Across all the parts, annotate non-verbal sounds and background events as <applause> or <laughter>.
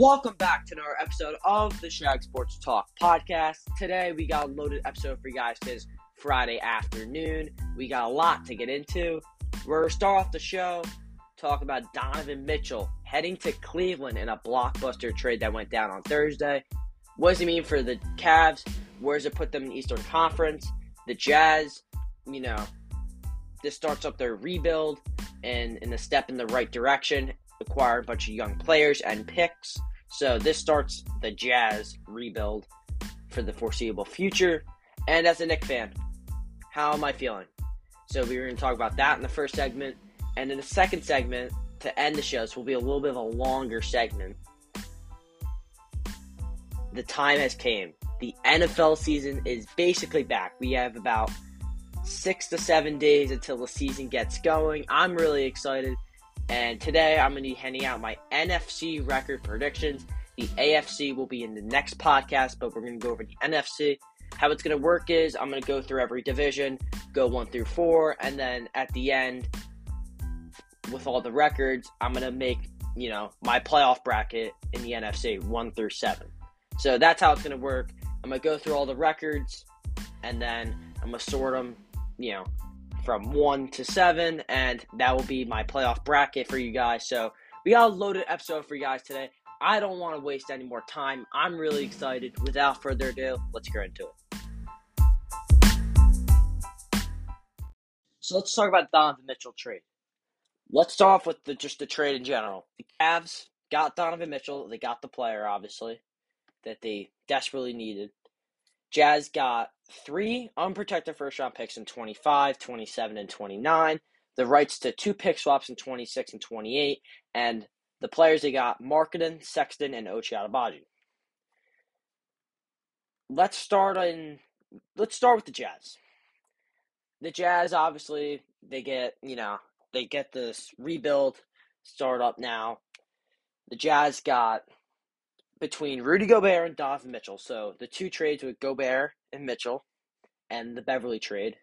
Welcome back to another episode of the Shag Sports Talk podcast. Today we got a loaded episode for you guys because Friday afternoon. We got a lot to get into. We're gonna start off the show talk about Donovan Mitchell heading to Cleveland in a blockbuster trade that went down on Thursday. What does it mean for the Cavs? Where does it put them in the Eastern Conference? The Jazz, you know, this starts up their rebuild and in a step in the right direction acquire a bunch of young players and picks. So this starts the Jazz rebuild for the foreseeable future. And as a Knick fan, how am I feeling? So we are going to talk about that in the first segment, and in the second segment to end the show, this will be a little bit of a longer segment. The time has came. The NFL season is basically back. We have about six to seven days until the season gets going. I'm really excited. And today I'm going to be handing out my NFC record predictions. The AFC will be in the next podcast, but we're going to go over the NFC. How it's going to work is I'm going to go through every division, go one through four, and then at the end, with all the records, I'm going to make, you know, my playoff bracket in the NFC one through seven. So that's how it's going to work. I'm going to go through all the records, and then I'm going to sort them, you know, from one to seven, and that will be my playoff bracket for you guys. So we got a loaded episode for you guys today. I don't want to waste any more time. I'm really excited. Without further ado, let's get into it. So let's talk about Donovan Mitchell trade. Let's start off with the, just the trade in general. The Cavs got Donovan Mitchell. They got the player, obviously, that they desperately needed. Jazz got three unprotected first round picks in 25, 27, and 29, the rights to two pick swaps in 26 and 28, and the players they got Markkanen, Sexton, and Ochai Agbaji. Let's start in let's start with the Jazz. The Jazz obviously they get, you know, they get this rebuild start up now. The Jazz got between Rudy Gobert and Donovan Mitchell. So the two trades with Gobert and Mitchell and the Beverley trade.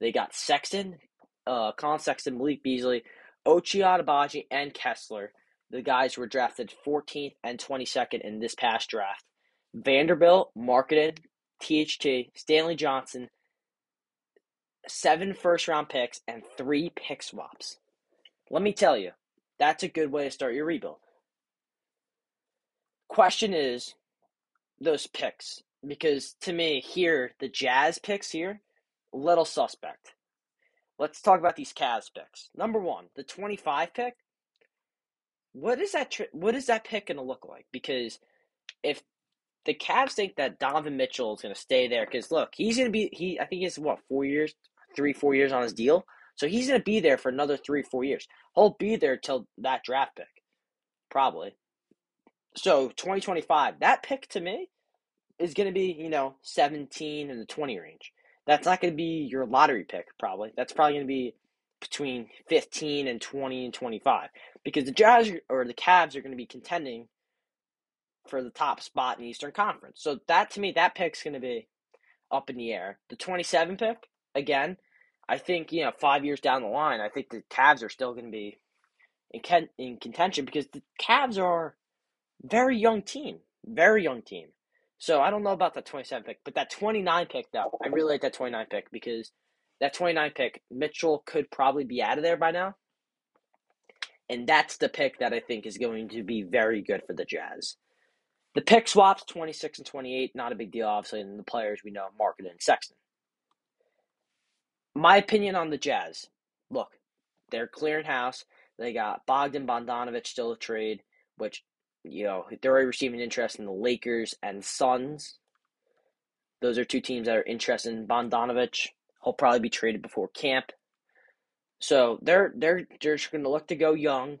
They got Sexton, uh, Collin Sexton, Malik Beasley, Ochai Agbaji, and Kessler. The guys were drafted 14th and 22nd in this past draft. Vanderbilt, Markkanen THT, Stanley Johnson, seven first round picks, and three pick swaps. Let me tell you, that's a good way to start your rebuild. Question is those picks because to me here the Jazz picks here little suspect. Let's talk about these Cavs picks. Number one, the twenty-five pick. What is that? Tri- what is that pick going to look like? Because if the Cavs think that Donovan Mitchell is going to stay there, because look, he's going to be he. I think he's what four years, three four years on his deal, so he's going to be there for another three four years. He'll be there till that draft pick, probably. So 2025, that pick to me is going to be, you know, 17 in the 20 range. That's not going to be your lottery pick, probably. That's probably going to be between 15 and 20 and 25 because the Jazz or the Cavs are going to be contending for the top spot in the Eastern Conference. So that to me, that pick's going to be up in the air. The 27 pick, again, I think, you know, five years down the line, I think the Cavs are still going to be in, in contention because the Cavs are very young team. Very young team. So I don't know about that 27 pick, but that 29 pick, though, I really like that 29 pick because that 29 pick, Mitchell could probably be out of there by now. And that's the pick that I think is going to be very good for the Jazz. The pick swaps, 26 and 28, not a big deal, obviously, and the players we know, Markkanen and Sexton. My opinion on the Jazz look, they're clearing house. They got Bogdan Bogdanovich still a trade, which you know, they're already receiving interest in the Lakers and Suns. Those are two teams that are interested in Bogdanovich. He'll probably be traded before camp. So they're they're they're just going to look to go young,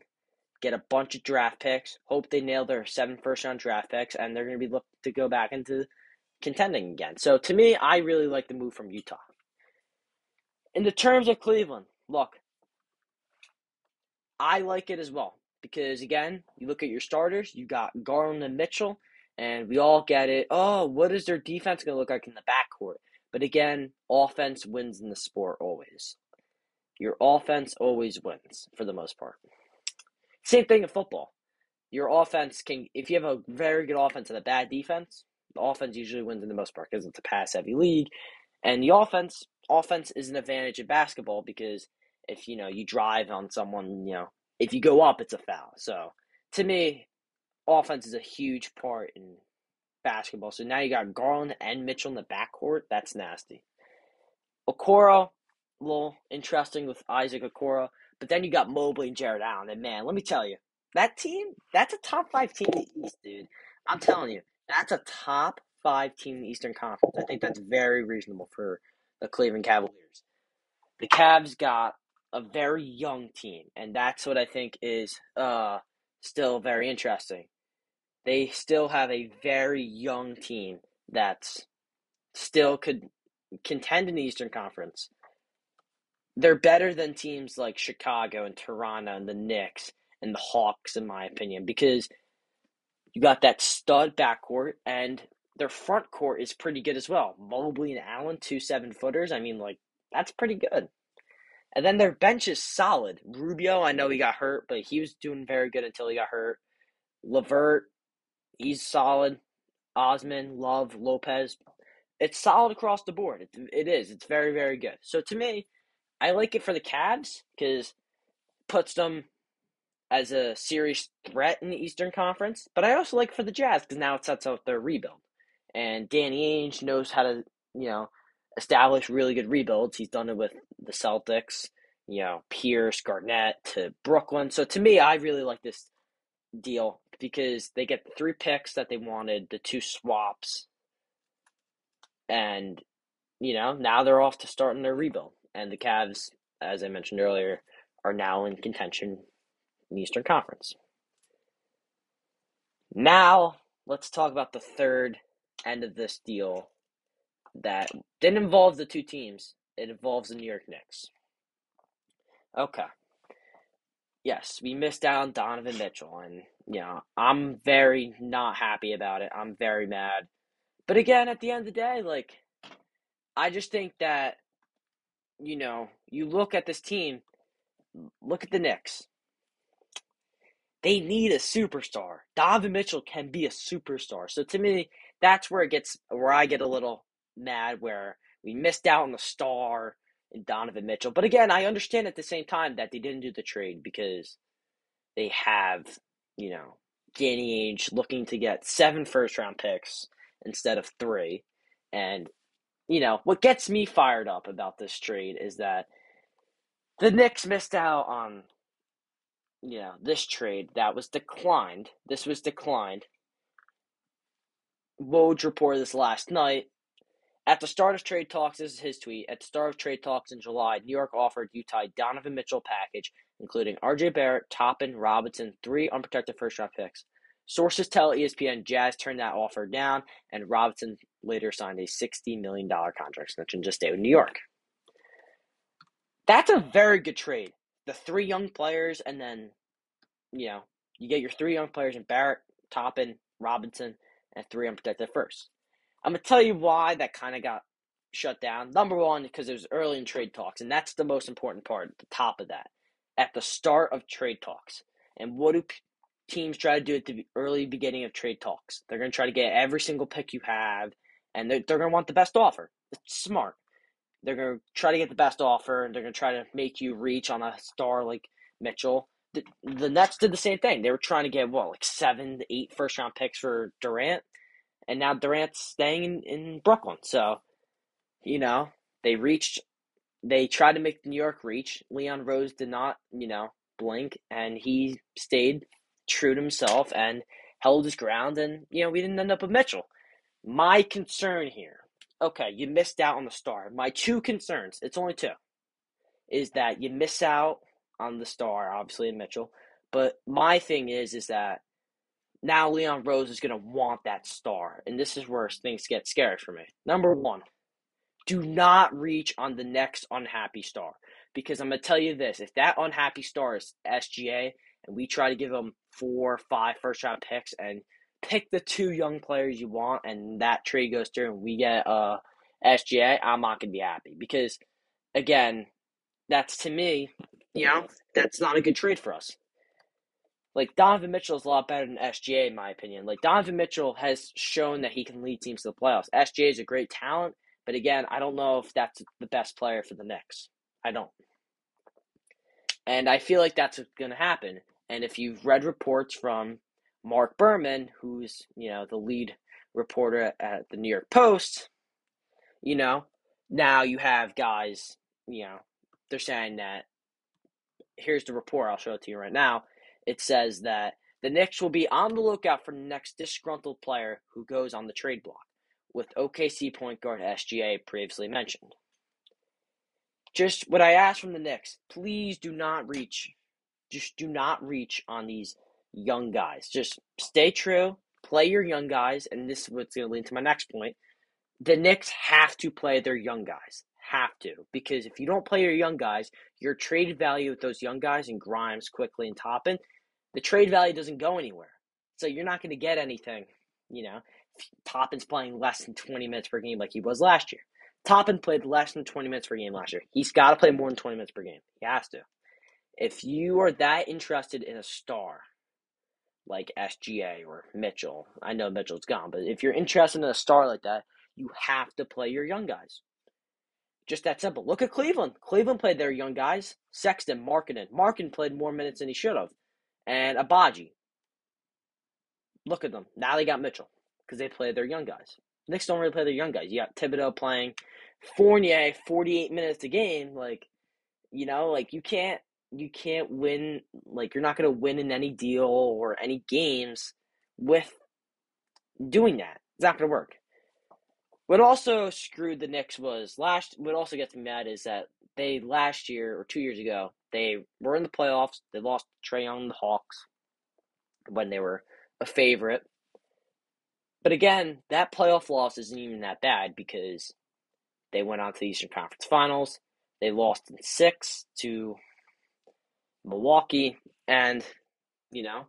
get a bunch of draft picks. Hope they nail their seven first round draft picks, and they're going to be looking to go back into contending again. So to me, I really like the move from Utah. In the terms of Cleveland, look, I like it as well because again, you look at your starters, you got Garland and Mitchell, and we all get it. Oh, what is their defense going to look like in the backcourt? But again, offense wins in the sport always. Your offense always wins for the most part. Same thing in football. your offense can, if you have a very good offense and a bad defense, the offense usually wins in the most part because it's a pass heavy league. And the offense, offense is an advantage in basketball because if, you know, you drive on someone, you know, if you go up, it's a foul. So to me, offense is a huge part in basketball. So now you got Garland and Mitchell in the backcourt. That's nasty. Okoro, a little interesting with Isaac Okoro. But then you got Mobley and Jarrett Allen. And man, let me tell you, that team, that's a top five team in the East, dude. I'm telling you, that's a top five team in the Eastern Conference. I think that's very reasonable for the Cleveland Cavaliers. The Cavs got a very young team, and that's what I think is uh, still very interesting. They still have a very young team that's still could contend in the Eastern Conference. They're better than teams like Chicago and Toronto and the Knicks and the Hawks, in my opinion, because you got that stud backcourt and their front court is pretty good as well. Mobley and Allen, two seven footers. I mean, like, that's pretty good. And then their bench is solid. Rubio, I know he got hurt, but he was doing very good until he got hurt. LeVert, he's solid. Osman, Love, Lopez. It's solid across the board. It, it is. It's very, very good. So to me, I like it for the Cavs because puts them as a serious threat in the Eastern Conference. But I also like for the Jazz because now it sets out their rebuild. And Danny Ainge knows how to, you know, establish really good rebuilds. He's done it with the Celtics, you know, Pierce, Garnett to Brooklyn. So to me, I really like this deal because they get the three picks that they wanted, the two swaps, and you know now they're off to starting their rebuild. And the Cavs, as I mentioned earlier, are now in contention in the Eastern Conference. Now let's talk about the third end of this deal that didn't involve the two teams. It involves the New York Knicks. Okay. Yes, we missed out on Donovan Mitchell, and you know I'm very not happy about it. I'm very mad. But again, at the end of the day, like I just think that you know you look at this team, look at the Knicks. They need a superstar. Donovan Mitchell can be a superstar. So to me, that's where it gets where I get a little mad where we missed out on the star in Donovan Mitchell. But again, I understand at the same time that they didn't do the trade because they have, you know, Danny Ainge looking to get seven first round picks instead of three. And, you know, what gets me fired up about this trade is that the Knicks missed out on, you know, this trade that was declined. This was declined. Woj reported this last night at the start of trade talks, this is his tweet. At the start of trade talks in July, New York offered Utah Donovan Mitchell package, including RJ Barrett, Toppin, Robinson, three unprotected first round picks. Sources tell ESPN Jazz turned that offer down, and Robinson later signed a $60 million contract extension to stay with New York. That's a very good trade. The three young players, and then, you know, you get your three young players in Barrett, Toppin, Robinson, and three unprotected firsts. I'm gonna tell you why that kind of got shut down. Number one, because it was early in trade talks, and that's the most important part. At the top of that, at the start of trade talks, and what do teams try to do at the early beginning of trade talks? They're gonna try to get every single pick you have, and they're they're gonna want the best offer. It's smart. They're gonna try to get the best offer, and they're gonna try to make you reach on a star like Mitchell. The, the Nets did the same thing. They were trying to get what, like seven, eight first round picks for Durant and now Durant's staying in, in Brooklyn. So, you know, they reached, they tried to make New York reach. Leon Rose did not, you know, blink, and he stayed true to himself and held his ground. And you know, we didn't end up with Mitchell. My concern here, okay, you missed out on the star. My two concerns, it's only two, is that you miss out on the star, obviously, in Mitchell. But my thing is, is that now Leon Rose is going to want that star. And this is where things get scary for me. Number one, do not reach on the next unhappy star. Because I'm going to tell you this if that unhappy star is SGA and we try to give him four, five first round picks and pick the two young players you want and that trade goes through and we get uh, SGA, I'm not going to be happy. Because, again, that's to me, you know, that's not a good trade for us. Like Donovan Mitchell is a lot better than SGA in my opinion. Like Donovan Mitchell has shown that he can lead teams to the playoffs. SGA is a great talent, but again, I don't know if that's the best player for the Knicks. I don't. And I feel like that's going to happen. And if you've read reports from Marc Berman, who's, you know, the lead reporter at the New York Post, you know, now you have guys, you know, they're saying that here's the report, I'll show it to you right now. It says that the Knicks will be on the lookout for the next disgruntled player who goes on the trade block, with OKC point guard SGA previously mentioned. Just what I ask from the Knicks, please do not reach, just do not reach on these young guys. Just stay true, play your young guys, and this is what's going to lead to my next point. The Knicks have to play their young guys. Have to. Because if you don't play your young guys, your trade value with those young guys and Grimes, Quickley and Toppin, the trade value doesn't go anywhere. So you're not going to get anything, you know. Toppin's playing less than 20 minutes per game like he was last year. Toppin played less than 20 minutes per game last year. He's got to play more than 20 minutes per game. He has to. If you are that interested in a star like SGA or Mitchell, I know Mitchell's gone, but if you're interested in a star like that, you have to play your young guys. Just that simple. Look at Cleveland. Cleveland played their young guys. Sexton, Markkanen. Markkanen played more minutes than he should have. And Agbaji. Look at them. Now they got Mitchell because they played their young guys. Knicks don't really play their young guys. You got Thibodeau playing Fournier 48 minutes a game. Like, you know, like you can't you can't win like you're not gonna win in any deal or any games with doing that. It's not gonna work. What also screwed the Knicks was last. What also gets me mad is that they last year or two years ago they were in the playoffs. They lost Trae Young the Hawks when they were a favorite. But again, that playoff loss isn't even that bad because they went on to the Eastern Conference Finals. They lost in six to Milwaukee, and you know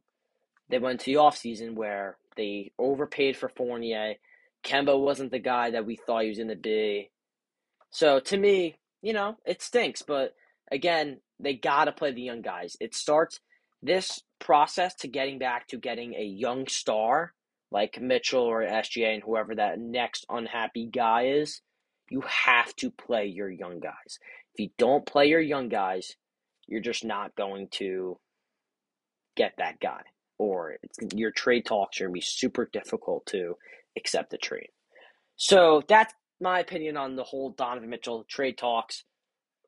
they went to the offseason where they overpaid for Fournier. Kemba wasn't the guy that we thought he was going to be. So to me, you know, it stinks. But again, they got to play the young guys. It starts this process to getting back to getting a young star like Mitchell or SGA and whoever that next unhappy guy is. You have to play your young guys. If you don't play your young guys, you're just not going to get that guy. Or your trade talks are going to be super difficult to accept the trade. So that's my opinion on the whole Donovan Mitchell trade talks.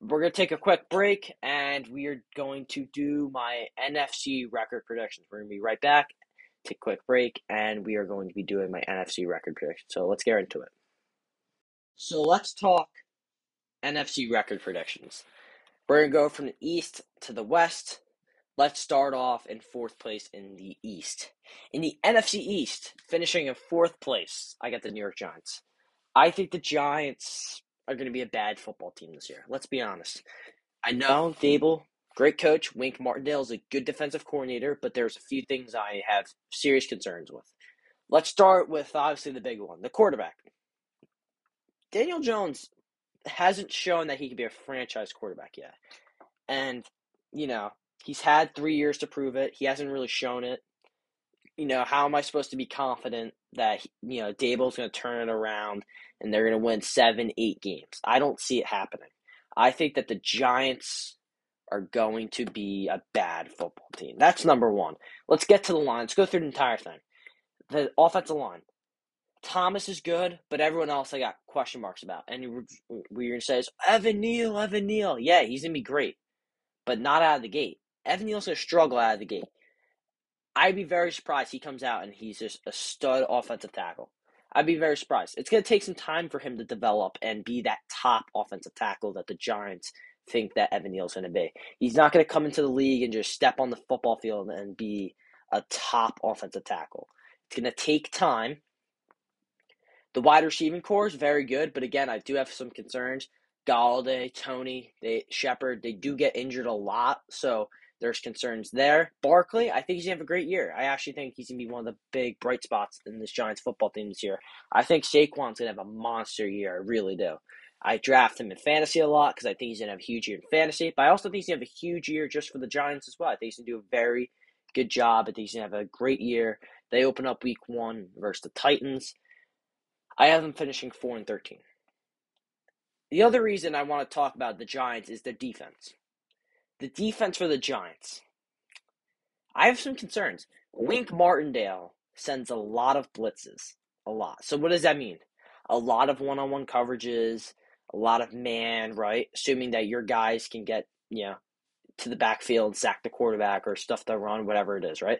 We're going to take a quick break and we are going to do my NFC record predictions. We're going to be right back. Take a quick break and we are going to be doing my NFC record prediction. So let's get into it. So let's talk NFC record predictions. We're going to go from the East to the West. Let's start off in fourth place in the East. In the NFC East, finishing in fourth place, I got the New York Giants. I think the Giants are going to be a bad football team this year. Let's be honest. I know hmm. Daboll, great coach. Wink Martindale is a good defensive coordinator, but there's a few things I have serious concerns with. Let's start with obviously the big one, the quarterback. Daniel Jones hasn't shown that he can be a franchise quarterback yet. And, you know, He's had three years to prove it. He hasn't really shown it. You know, how am I supposed to be confident that, you know, Daboll's going to turn it around and they're going to win seven, eight games? I don't see it happening. I think that the Giants are going to be a bad football team. That's number one. Let's get to the line. Let's go through the entire thing. The offensive line. Thomas is good, but everyone else I got question marks about. And we're going to say, Evan Neal, Evan Neal. Yeah, he's going to be great, but not out of the gate. Evan Neal's struggle out of the gate. I'd be very surprised he comes out and he's just a stud offensive tackle. I'd be very surprised. It's going to take some time for him to develop and be that top offensive tackle that the Giants think that Evan Neal's going to be. He's not going to come into the league and just step on the football field and be a top offensive tackle. It's going to take time. The wide receiving core is very good, but again, I do have some concerns. Golladay, Toney, they Shepard, they do get injured a lot, so there's concerns there. Barkley, I think he's gonna have a great year. I actually think he's gonna be one of the big bright spots in this Giants football team this year. I think Saquon's gonna have a monster year. I really do. I draft him in fantasy a lot because I think he's gonna have a huge year in fantasy. But I also think he's gonna have a huge year just for the Giants as well. I think he's gonna do a very good job. I think he's to have a great year. They open up week one versus the Titans. I have them finishing 4 and 13. The other reason I want to talk about the Giants is their defense. The defense for the Giants. I have some concerns. Wink Martindale sends a lot of blitzes. A lot. So, what does that mean? A lot of one on one coverages, a lot of man, right? Assuming that your guys can get, you know, to the backfield, sack the quarterback, or stuff the run, whatever it is, right?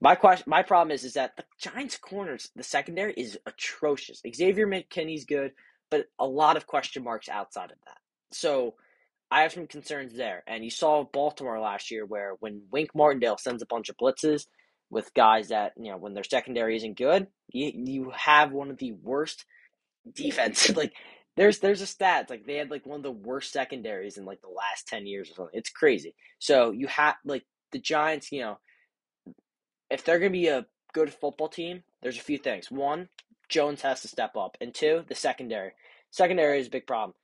My question, my problem is, is that the Giants' corners, the secondary is atrocious. Xavier McKinney's good, but a lot of question marks outside of that. So I have some concerns there. And you saw Baltimore last year, where when Wink Martindale sends a bunch of blitzes with guys that you know when their secondary isn't good, you you have one of the worst defense. <laughs> like there's there's a stat like they had like one of the worst secondaries in like the last 10 years or something. It's crazy. So you have like the Giants, you know, if they're going to be a good football team, there's a few things. One, Jones has to step up, and two, the secondary. Secondary is a big problem.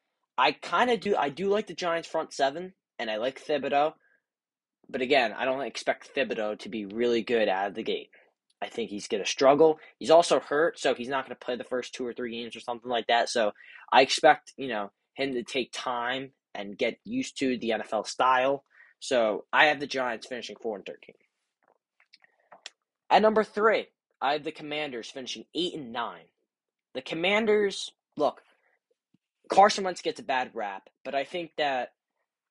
I kind of do I do like the Giants front seven, and I like Thibodeaux, but again, I don't expect Thibodeaux to be really good out of the gate. I think he's going to struggle. He's also hurt, so he's not going to play the first two or three games or something like that. So I expect, you know, him to take time and get used to the NFL style. So I have the Giants finishing 4 and 13. At number 3, I have the Commanders finishing 8 and 9. The Commanders, look, Carson Wentz gets a bad rap, but I think that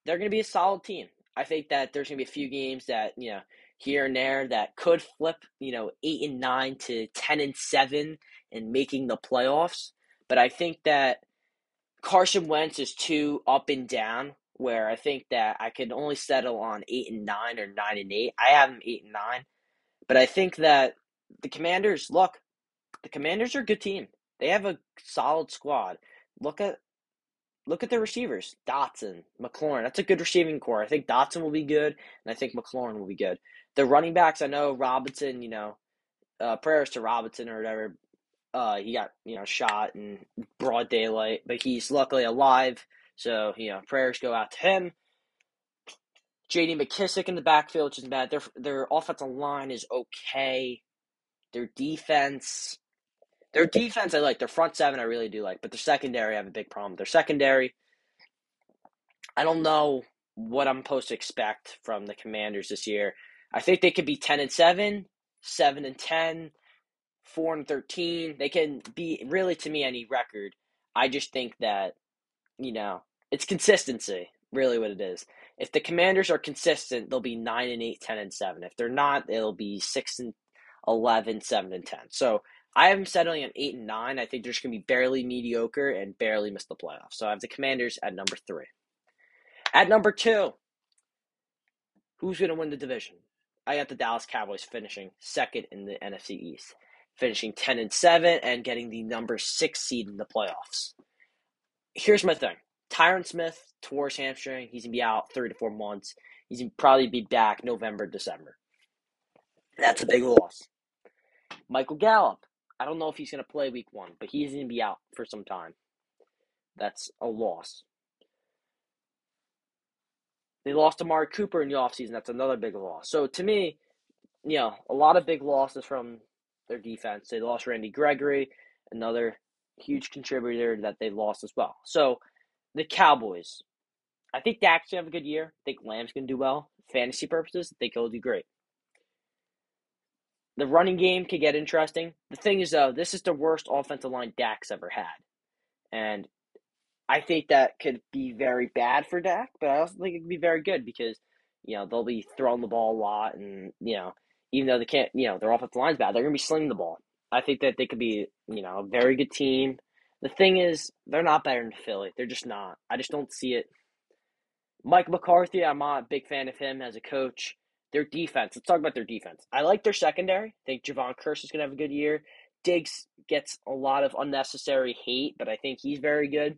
they're going to be a solid team. I think that there's going to be a few games that, you know, here and there that could flip, you know, eight and nine to ten and seven and making the playoffs. But I think that Carson Wentz is too up and down. Where I think that I could only settle on eight and nine or nine and eight. I have them eight and nine, but I think that the Commanders look. The Commanders are a good team. They have a solid squad. Look at look at the receivers. Dotson, McLaurin. That's a good receiving core. I think Dotson will be good, and I think McLaurin will be good the running backs, I know Robinson, you know, uh, prayers to Robinson or whatever. Uh, he got you know shot in broad daylight, but he's luckily alive. So you know, prayers go out to him. J.D. McKissic in the backfield, which is bad. Their their offensive line is okay. Their defense, their defense, I like. Their front seven, I really do like. But their secondary, I have a big problem. Their secondary, I don't know what I'm supposed to expect from the Commanders this year. I think they could be 10 and 7, 7 and 10, 4 and 13. They can be really to me any record. I just think that you know, it's consistency, really what it is. If the Commanders are consistent, they'll be 9 and 8, 10 and 7. If they're not, it'll be 6 and 11, 7 and 10. So, I have them settling at 8 and 9. I think they're just going to be barely mediocre and barely miss the playoffs. So, I have the Commanders at number 3. At number 2, who's going to win the division? I got the Dallas Cowboys finishing second in the NFC East, finishing 10 and 7 and getting the number 6 seed in the playoffs. Here's my thing. Tyron Smith his hamstring. He's to be out 3 to 4 months. He's to probably be back November, December. That's a big loss. Michael Gallup. I don't know if he's going to play week 1, but he's going to be out for some time. That's a loss. They lost Amari Cooper in the offseason. That's another big loss. So to me, you know, a lot of big losses from their defense. They lost Randy Gregory, another huge contributor that they lost as well. So the Cowboys, I think Dak's gonna have a good year. I think Lamb's gonna do well. Fantasy purposes, I think he'll do great. The running game could get interesting. The thing is though, this is the worst offensive line Dak's ever had. And I think that could be very bad for Dak, but I also think it could be very good because, you know, they'll be throwing the ball a lot and, you know, even though they can't, you know, their offensive line's bad, they're going to be slinging the ball. I think that they could be, you know, a very good team. The thing is, they're not better than Philly. They're just not. I just don't see it. Mike McCarthy, I'm not a big fan of him as a coach. Their defense, let's talk about their defense. I like their secondary. I think Jayron Kearse is going to have a good year. Diggs gets a lot of unnecessary hate, but I think he's very good.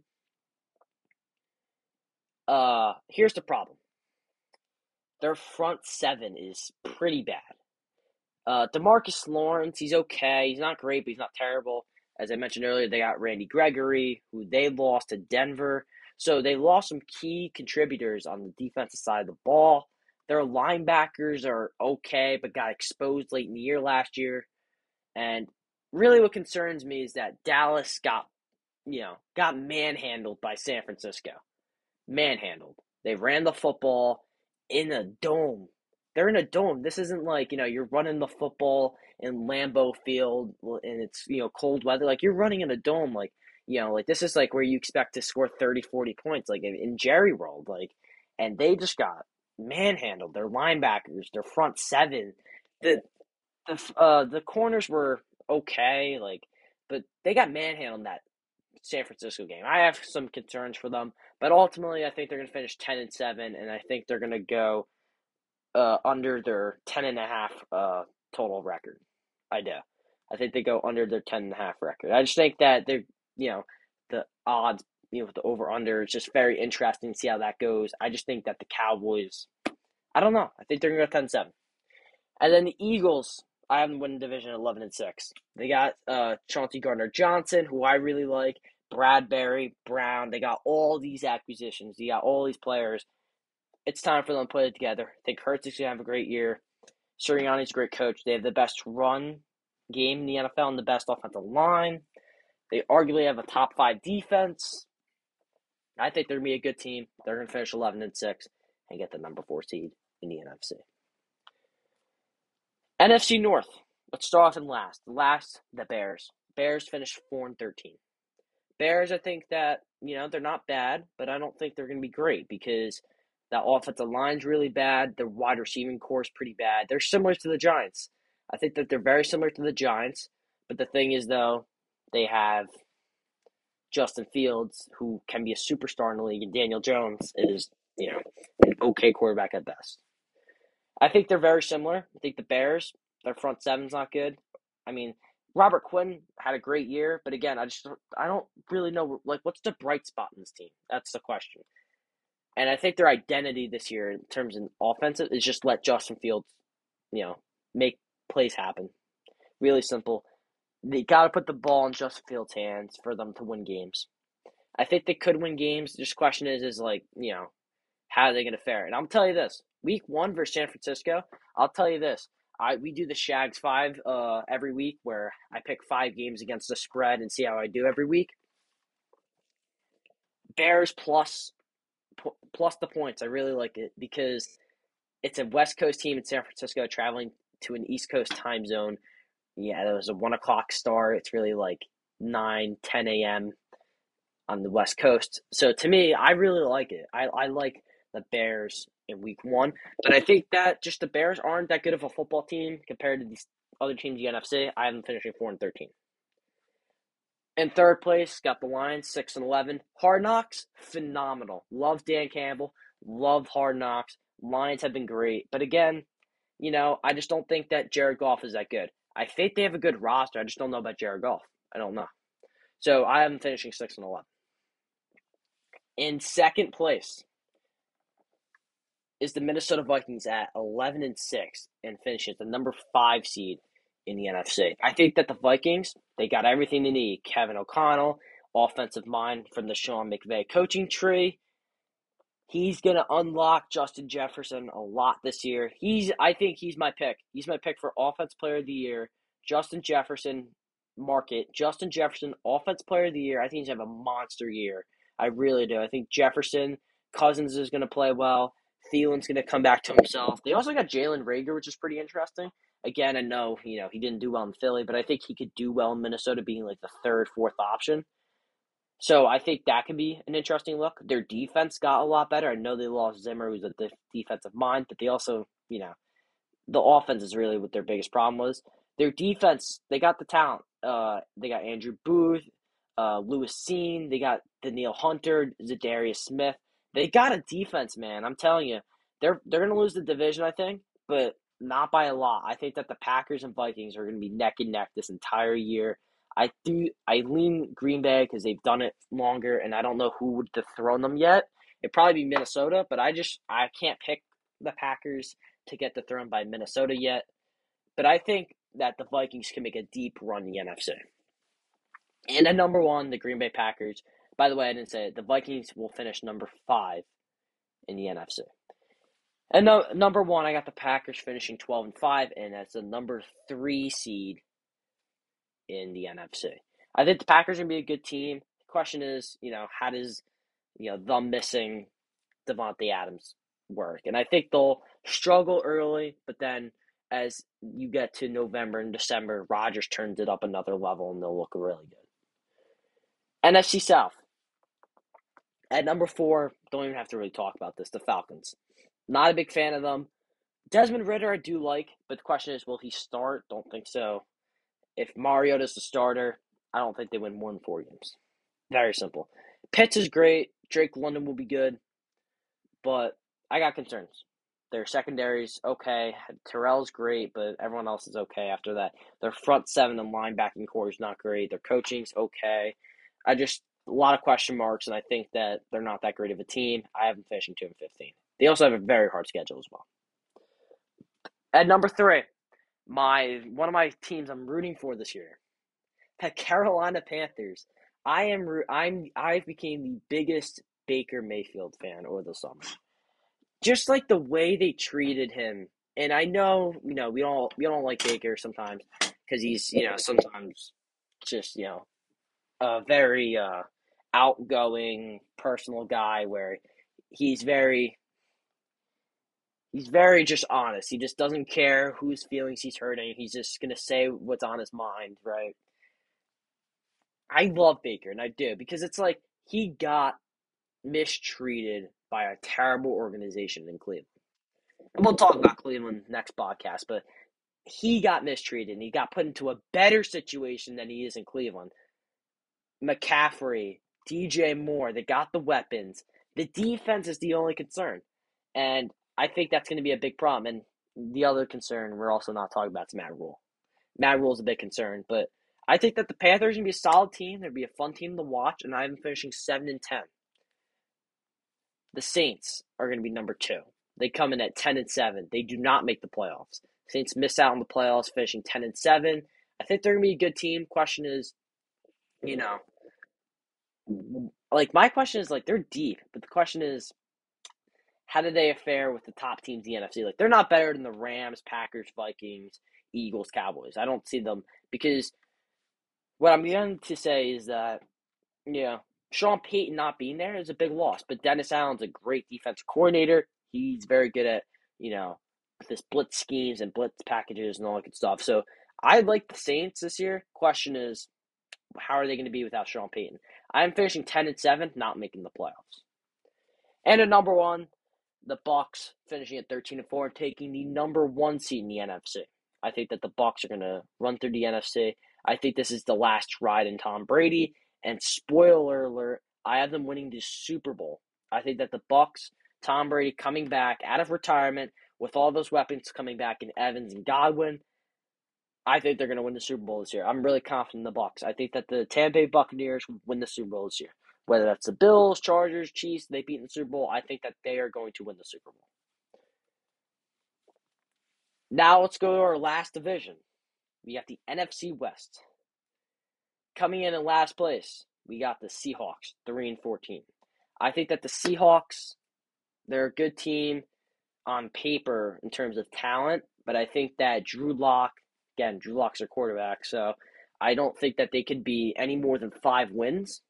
Uh, here's the problem. Their front seven is pretty bad. Uh, Demarcus Lawrence, he's okay. He's not great, but he's not terrible. As I mentioned earlier, they got Randy Gregory, who they lost to Denver. So they lost some key contributors on the defensive side of the ball. Their linebackers are okay, but got exposed late in the year last year. And really, what concerns me is that Dallas got, you know, got manhandled by San Francisco. Manhandled. They ran the football in a dome. They're in a dome. This isn't like, you know, you're running the football in Lambeau Field and it's, you know, cold weather. Like, you're running in a dome. Like, you know, like, this is like where you expect to score 30, 40 points, like in Jerry World. Like, and they just got manhandled. Their linebackers, their front seven, the the uh the corners were okay, like, but they got manhandled in that San Francisco game. I have some concerns for them, but ultimately, I think they're going to finish ten and seven, and I think they're going to go uh under their ten and a half uh total record. I do. I think they go under their ten and a half record. I just think that they're you know the odds you know with the over under it's just very interesting to see how that goes. I just think that the Cowboys I don't know. I think they're gonna go 10-7. And then the Eagles, I have them winning division eleven and six. They got uh Chauncey Gardner Johnson, who I really like, Bradberry, Brown. They got all these acquisitions. They got all these players. It's time for them to put it together. I think Hurts is gonna have a great year. Sirianni's a great coach. They have the best run game in the NFL and the best offensive line. They arguably have a top five defense. I think they're gonna be a good team. They're gonna finish eleven and six and get the number four seed in the NFC. NFC North. Let's start off in last. Last, the Bears. Bears finished four and thirteen. Bears, I think that you know they're not bad, but I don't think they're going to be great because that offensive line's really bad. The wide receiving core is pretty bad. They're similar to the Giants. I think that they're very similar to the Giants, but the thing is though, they have Justin Fields, who can be a superstar in the league, and Daniel Jones is you know an okay quarterback at best. I think they're very similar. I think the Bears, their front seven's not good. I mean, Robert Quinn had a great year, but again, I just I don't really know like what's the bright spot in this team. That's the question. And I think their identity this year in terms of offensive is just let Justin Fields, you know, make plays happen. Really simple. They got to put the ball in Justin Fields' hands for them to win games. I think they could win games. Just question is, is like you know, how are they going to fare? And I'm tell you this: week one versus San Francisco, I'll tell you this. I we do the Shags five uh every week where I pick five games against the spread and see how I do every week. Bears plus plus the points. I really like it because it's a West Coast team in San Francisco traveling to an East Coast time zone. Yeah, there was a one o'clock start. It's really like 9, 10 a.m. on the West Coast. So to me, I really like it. I, I like the Bears in week one. But I think that just the Bears aren't that good of a football team compared to these other teams in the NFC. I them finishing four and thirteen. In third place, got the Lions, six and eleven. Hard Knocks, phenomenal. Love Dan Campbell. Love Hard Knocks. Lions have been great, but again, you know, I just don't think that Jared Goff is that good. I think they have a good roster. I just don't know about Jared Goff. I don't know. So I am finishing six and eleven. In second place, is the Minnesota Vikings at 11 and 6 and finishes the number 5 seed in the NFC. I think that the Vikings, they got everything they need. Kevin O'Connell, offensive mind from the Sean McVay coaching tree. He's going to unlock Justin Jefferson a lot this year. He's I think he's my pick. He's my pick for offense player of the year. Justin Jefferson market. Justin Jefferson offense player of the year. I think he's going to have a monster year. I really do. I think Jefferson Cousins is going to play well. Thielen's going to come back to himself. They also got Jalen Reagor, which is pretty interesting. Again, I know you know he didn't do well in Philly, but I think he could do well in Minnesota, being like the third, fourth option. So I think that could be an interesting look. Their defense got a lot better. I know they lost Zimmer, who's a defensive mind, but they also, you know, the offense is really what their biggest problem was. Their defense, they got the talent. Uh, they got Andrew Booth, uh, Lewis Cine. They got Danielle Hunter, Za'Darius Smith. They got a defense, man. I'm telling you, they're they're gonna lose the division, I think, but not by a lot. I think that the Packers and Vikings are gonna be neck and neck this entire year. I do. I lean Green Bay because they've done it longer, and I don't know who would dethrone them yet. It'd probably be Minnesota, but I just I can't pick the Packers to get dethroned by Minnesota yet. But I think that the Vikings can make a deep run in the NFC. And at number one, the Green Bay Packers. By the way, I didn't say it. The Vikings will finish number five in the NFC. And no, number one, I got the Packers finishing twelve and five, and that's the number three seed in the NFC. I think the Packers are gonna be a good team. The question is, you know, how does you know the missing Davante Adams work? And I think they'll struggle early, but then as you get to November and December, Rodgers turns it up another level, and they'll look really good. NFC South. At number four, don't even have to really talk about this. The Falcons. Not a big fan of them. Desmond Ridder, I do like, but the question is, will he start? Don't think so. If Mariota's the starter, I don't think they win more than four games. Very simple. Pitts is great. Drake London will be good, but I got concerns. Their secondary's okay. Terrell's great, but everyone else is okay after that. Their front seven and linebacking core is not great. Their coaching's okay. I just a lot of question marks, and I think that they're not that great of a team. I have them finishing two and fifteen. They also have a very hard schedule as well. At number three, my one of my teams I'm rooting for this year, the Carolina Panthers. I am I'm I became the biggest Baker Mayfield fan over the summer. Just like the way they treated him, and I know you know we don't we don't like Baker sometimes because he's you know sometimes just you know a very uh, outgoing personal guy where he's very he's very just honest. He just doesn't care whose feelings he's hurting. He's just gonna say what's on his mind, right? I love Baker, and I do because it's like he got mistreated by a terrible organization in Cleveland. And we'll talk about Cleveland next podcast, but he got mistreated and he got put into a better situation than he is in Cleveland. McCaffrey, DJ Moore, they got the weapons. The defense is the only concern. And I think that's going to be a big problem. And the other concern we're also not talking about is Matt Rhule. Matt is a big concern, but I think that the Panthers are going to be a solid team. They'll be a fun team to watch, and I'm finishing 7 and 10. The Saints are going to be number two. They come in at 10 and 7. They do not make the playoffs. Saints miss out on the playoffs, finishing 10 and 7. I think they're going to be a good team. Question is, you know, like my question is like they're deep, but the question is how do they fare with the top teams in the NFC? Like they're not better than the Rams, Packers, Vikings, Eagles, Cowboys. I don't see them because what I'm going to say is that yeah, Sean Payton not being there is a big loss, but Dennis Allen's a great defensive coordinator. He's very good at you know this blitz schemes and blitz packages and all that good stuff. So I like the Saints this year. Question is, how are they going to be without Sean Payton? I'm finishing ten and seven, not making the playoffs. And at number one, the Bucs finishing at thirteen and four, and taking the number one seed in the NFC. I think that the Bucs are going to run through the NFC. I think this is the last ride in Tom Brady. And spoiler alert, I have them winning the Super Bowl. I think that the Bucs, Tom Brady coming back out of retirement with all those weapons coming back in Evans and Godwin. I think they're going to win the Super Bowl this year. I'm really confident in the Bucs. I think that the Tampa Bay Buccaneers win the Super Bowl this year. Whether that's the Bills, Chargers, Chiefs, they beat in the Super Bowl, I think that they are going to win the Super Bowl. Now let's go to our last division. We got the NFC West. Coming in in last place, we got the Seahawks, 3 and 14. I think that the Seahawks, they're a good team on paper in terms of talent, but I think that Drew Lock, again, Drew Lock's their quarterback, so I don't think that they could be any more than five wins.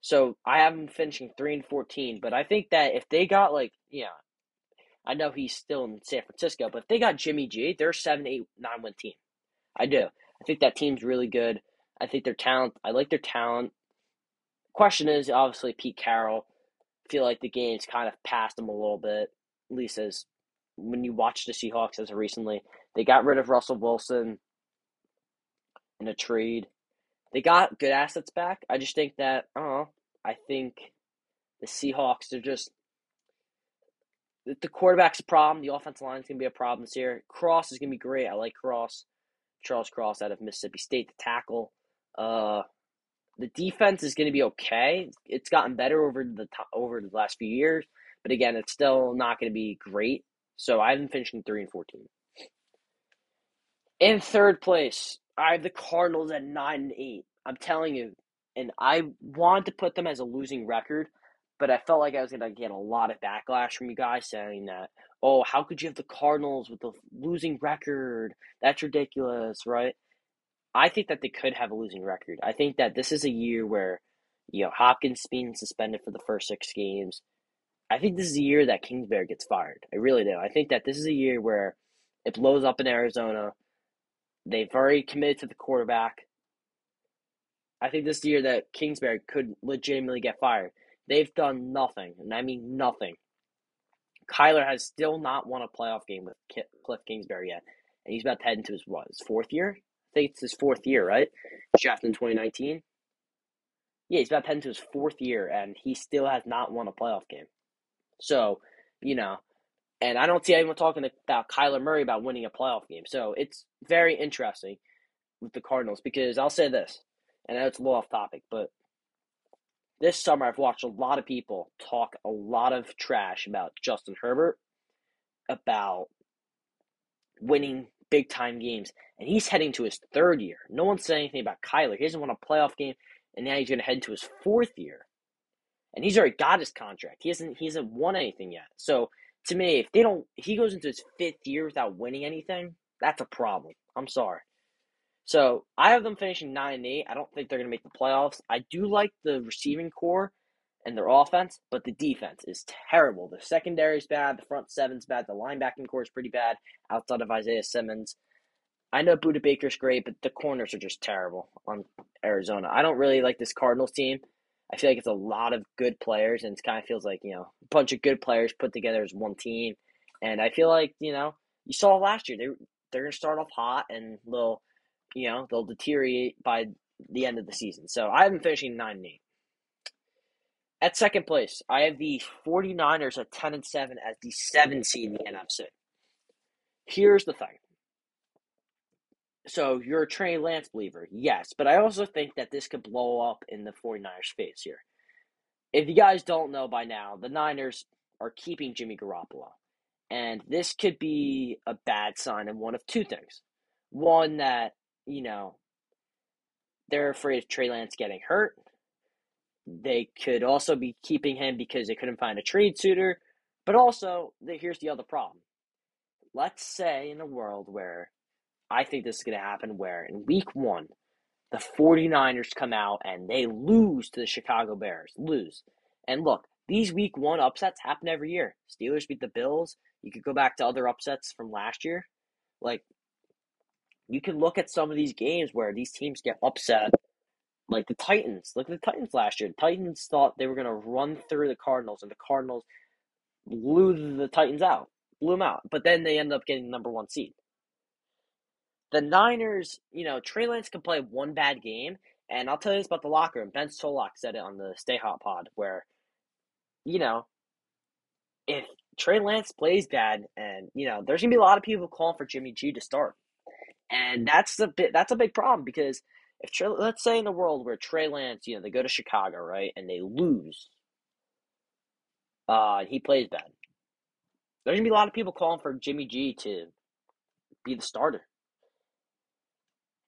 So I have them finishing 3 and 14, but I think that if they got, like, yeah, I know he's still in San Francisco, but if they got Jimmy G, they're 7, 8, 9 win team. I do. I think that team's really good. I think their talent. I like their talent. Question is obviously Pete Carroll. Feel like the game's kind of passed him a little bit. At least as when you watch the Seahawks as of recently, they got rid of Russell Wilson in a trade. They got good assets back. I just think that I know. I think the Seahawks they're just the quarterback's a problem. The offensive line's gonna be a problem this year. Cross is gonna be great. I like Cross. Charles Cross out of Mississippi State to tackle. Uh, the defense is to be okay. It's gotten better over the over the last few years, but again, it's still not to be great. So I have them finishing three and fourteen. In third place, I have the Cardinals at nine and eight. I'm telling you, and I want to put them as a losing record, but I felt like I was gonna get a lot of backlash from you guys saying that, oh, how could you have the Cardinals with the losing record? That's ridiculous, right? I think that they could have a losing record. I think that this is a year where, you know, Hopkins being suspended for the first six games. I think this is a year that Kingsbury gets fired. I really do. I think that this is a year where it blows up in Arizona. They've already committed to the quarterback. I think this year that Kingsbury could legitimately get fired. They've done nothing, and I mean nothing. Kyler has still not won a playoff game with Cliff Kingsbury yet, and he's about to head into his what his fourth year. I think it's his fourth year, right? Drafted in 2019. Yeah, he's about to head into his fourth year, and he still has not won a playoff game. So, you know, and I don't see anyone talking about Kyler Murray about winning a playoff game. So it's very interesting with the Cardinals because I'll say this, and I know it's a little off topic, but this summer I've watched a lot of people talk a lot of trash about Justin Herbert, about winning big time games, and he's heading to his third year. No one's saying anything about Kyler. He hasn't won a playoff game, and now he's going to head to his fourth year, and he's already got his contract. He hasn't he hasn't won anything yet. So to me, if they don't, he goes into his fifth year without winning anything, that's a problem. I'm sorry. So I have them finishing nine and eight. I don't think they're going to make the playoffs. I do like the receiving core and their offense, but the defense is terrible. The secondary is bad. The front seven's bad. The linebacking core is pretty bad outside of Isaiah Simmons. I know Budda Baker's great, but the corners are just terrible on Arizona. I don't really like this Cardinals team. I feel like it's a lot of good players, and it kind of feels like you know a bunch of good players put together as one team. And I feel like you know you saw last year they they're gonna start off hot and they'll you know they'll deteriorate by the end of the season. So I have them finishing nine and eight. At second place, I have the 49ers at 10 and 7 as the 7 seed in the NFC. Here's the thing. So you're a Trey Lance believer, yes, but I also think that this could blow up in the 49ers face here. If you guys don't know by now, the Niners are keeping Jimmy Garoppolo. And this could be a bad sign of one of two things. One, that, you know, they're afraid of Trey Lance getting hurt. They could also be keeping him because they couldn't find a trade suitor. But also, here's the other problem. Let's say in a world where I think this is going to happen where in week one, the 49ers come out and they lose to the Chicago Bears. Lose. And look, these week one upsets happen every year. Steelers beat the Bills. You could go back to other upsets from last year. Like, you can look at some of these games where these teams get upset. Like the Titans. Look at the Titans last year. The Titans thought they were going to run through the Cardinals, and the Cardinals blew the Titans out. Blew them out. But then they ended up getting the number one seed the Niners, you know, Trey Lance can play one bad game, and I'll tell you this about the locker room. Ben Solak said it on the Stay Hot Pod, where, you know, if Trey Lance plays bad, and you know, there's gonna be a lot of people calling for Jimmy G to start, and that's a bit that's a big problem because if Trey, let's say in the world where Trey Lance, you know, they go to Chicago, right, and they lose, uh, he plays bad. There's gonna be a lot of people calling for Jimmy G to be the starter.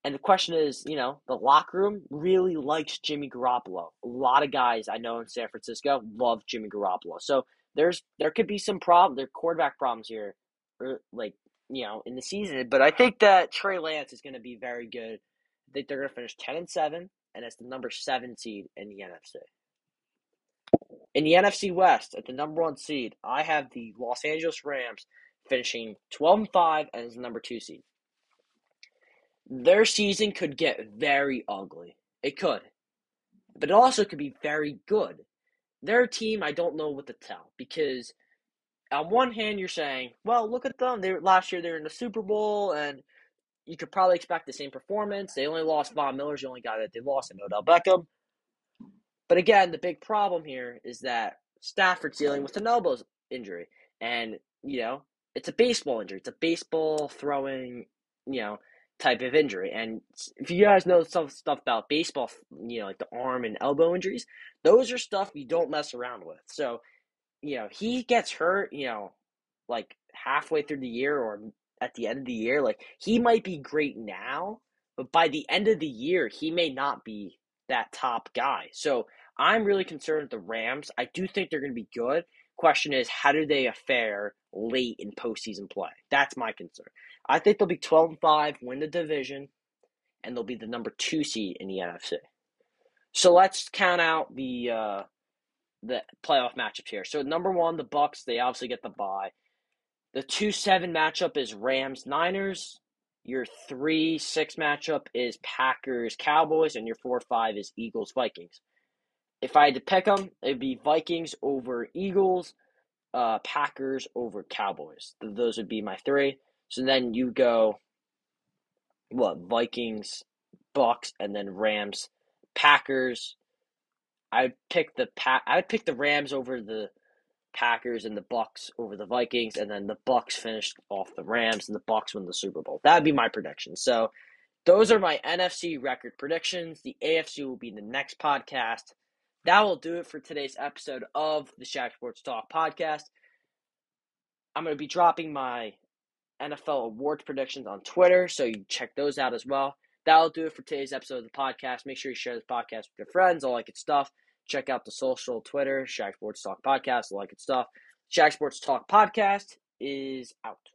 And the question is, you know, the locker room really likes Jimmy Garoppolo. A lot of guys I know in San Francisco love Jimmy Garoppolo. So there's there could be some problem, there quarterback problems here, er, like you know, in the season. But I think that Trey Lance is going to be very good. I think they're going to finish ten and seven, and it's the number seven seed in the NFC. In the NFC West, at the number one seed, I have the Los Angeles Rams finishing twelve and five as the number two seed their season could get very ugly. It could. But it also could be very good. Their team, I don't know what to tell because on one hand you're saying, well, look at them. They last year they were in the Super Bowl and you could probably expect the same performance. They only lost Von Miller's the only guy that they lost in Odell Beckham. But again, the big problem here is that Stafford's dealing with an elbow injury. And, you know, it's a baseball injury. It's a baseball throwing, you know, type of injury. And if you guys know some stuff about baseball, you know, like the arm and elbow injuries, those are stuff you don't mess around with. So, you know, he gets hurt, you know, like halfway through the year or at the end of the year. Like, he might be great now, but by the end of the year, he may not be that top guy. So, I'm really concerned with the Rams. I do think they're going to be good. Question is, how do they fare late in postseason play? That's my concern. I think they'll be 12 and 5, win the division, and they'll be the number two seed in the NFC. So let's count out the uh, the playoff matchups here. So number one, the Bucs. They obviously get the bye. The two seven matchup is Rams Niners. Your three six matchup is Packers Cowboys, and your four five is Eagles Vikings. If I had to pick them, it'd be Vikings over Eagles, uh, Packers over Cowboys. Those would be my three. So then you go, what Vikings, Bucs, and then Rams, Packers. I'd pick the pa- I'd pick the Rams over the Packers and the Bucs over the Vikings, and then the Bucs finished off the Rams, and the Bucs win the Super Bowl. That'd be my prediction. So those are my NFC record predictions. The AFC will be the next podcast. That will do it for today's episode of the Shag Sports Talk podcast. I'm going to be dropping my NFL awards predictions on Twitter, so you check those out as well. That'll do it for today's episode of the podcast. Make sure you share this podcast with your friends, all that good stuff. Check out the social Twitter, Shag Sports Talk Podcast, all that good stuff. Shag Sports Talk Podcast is out.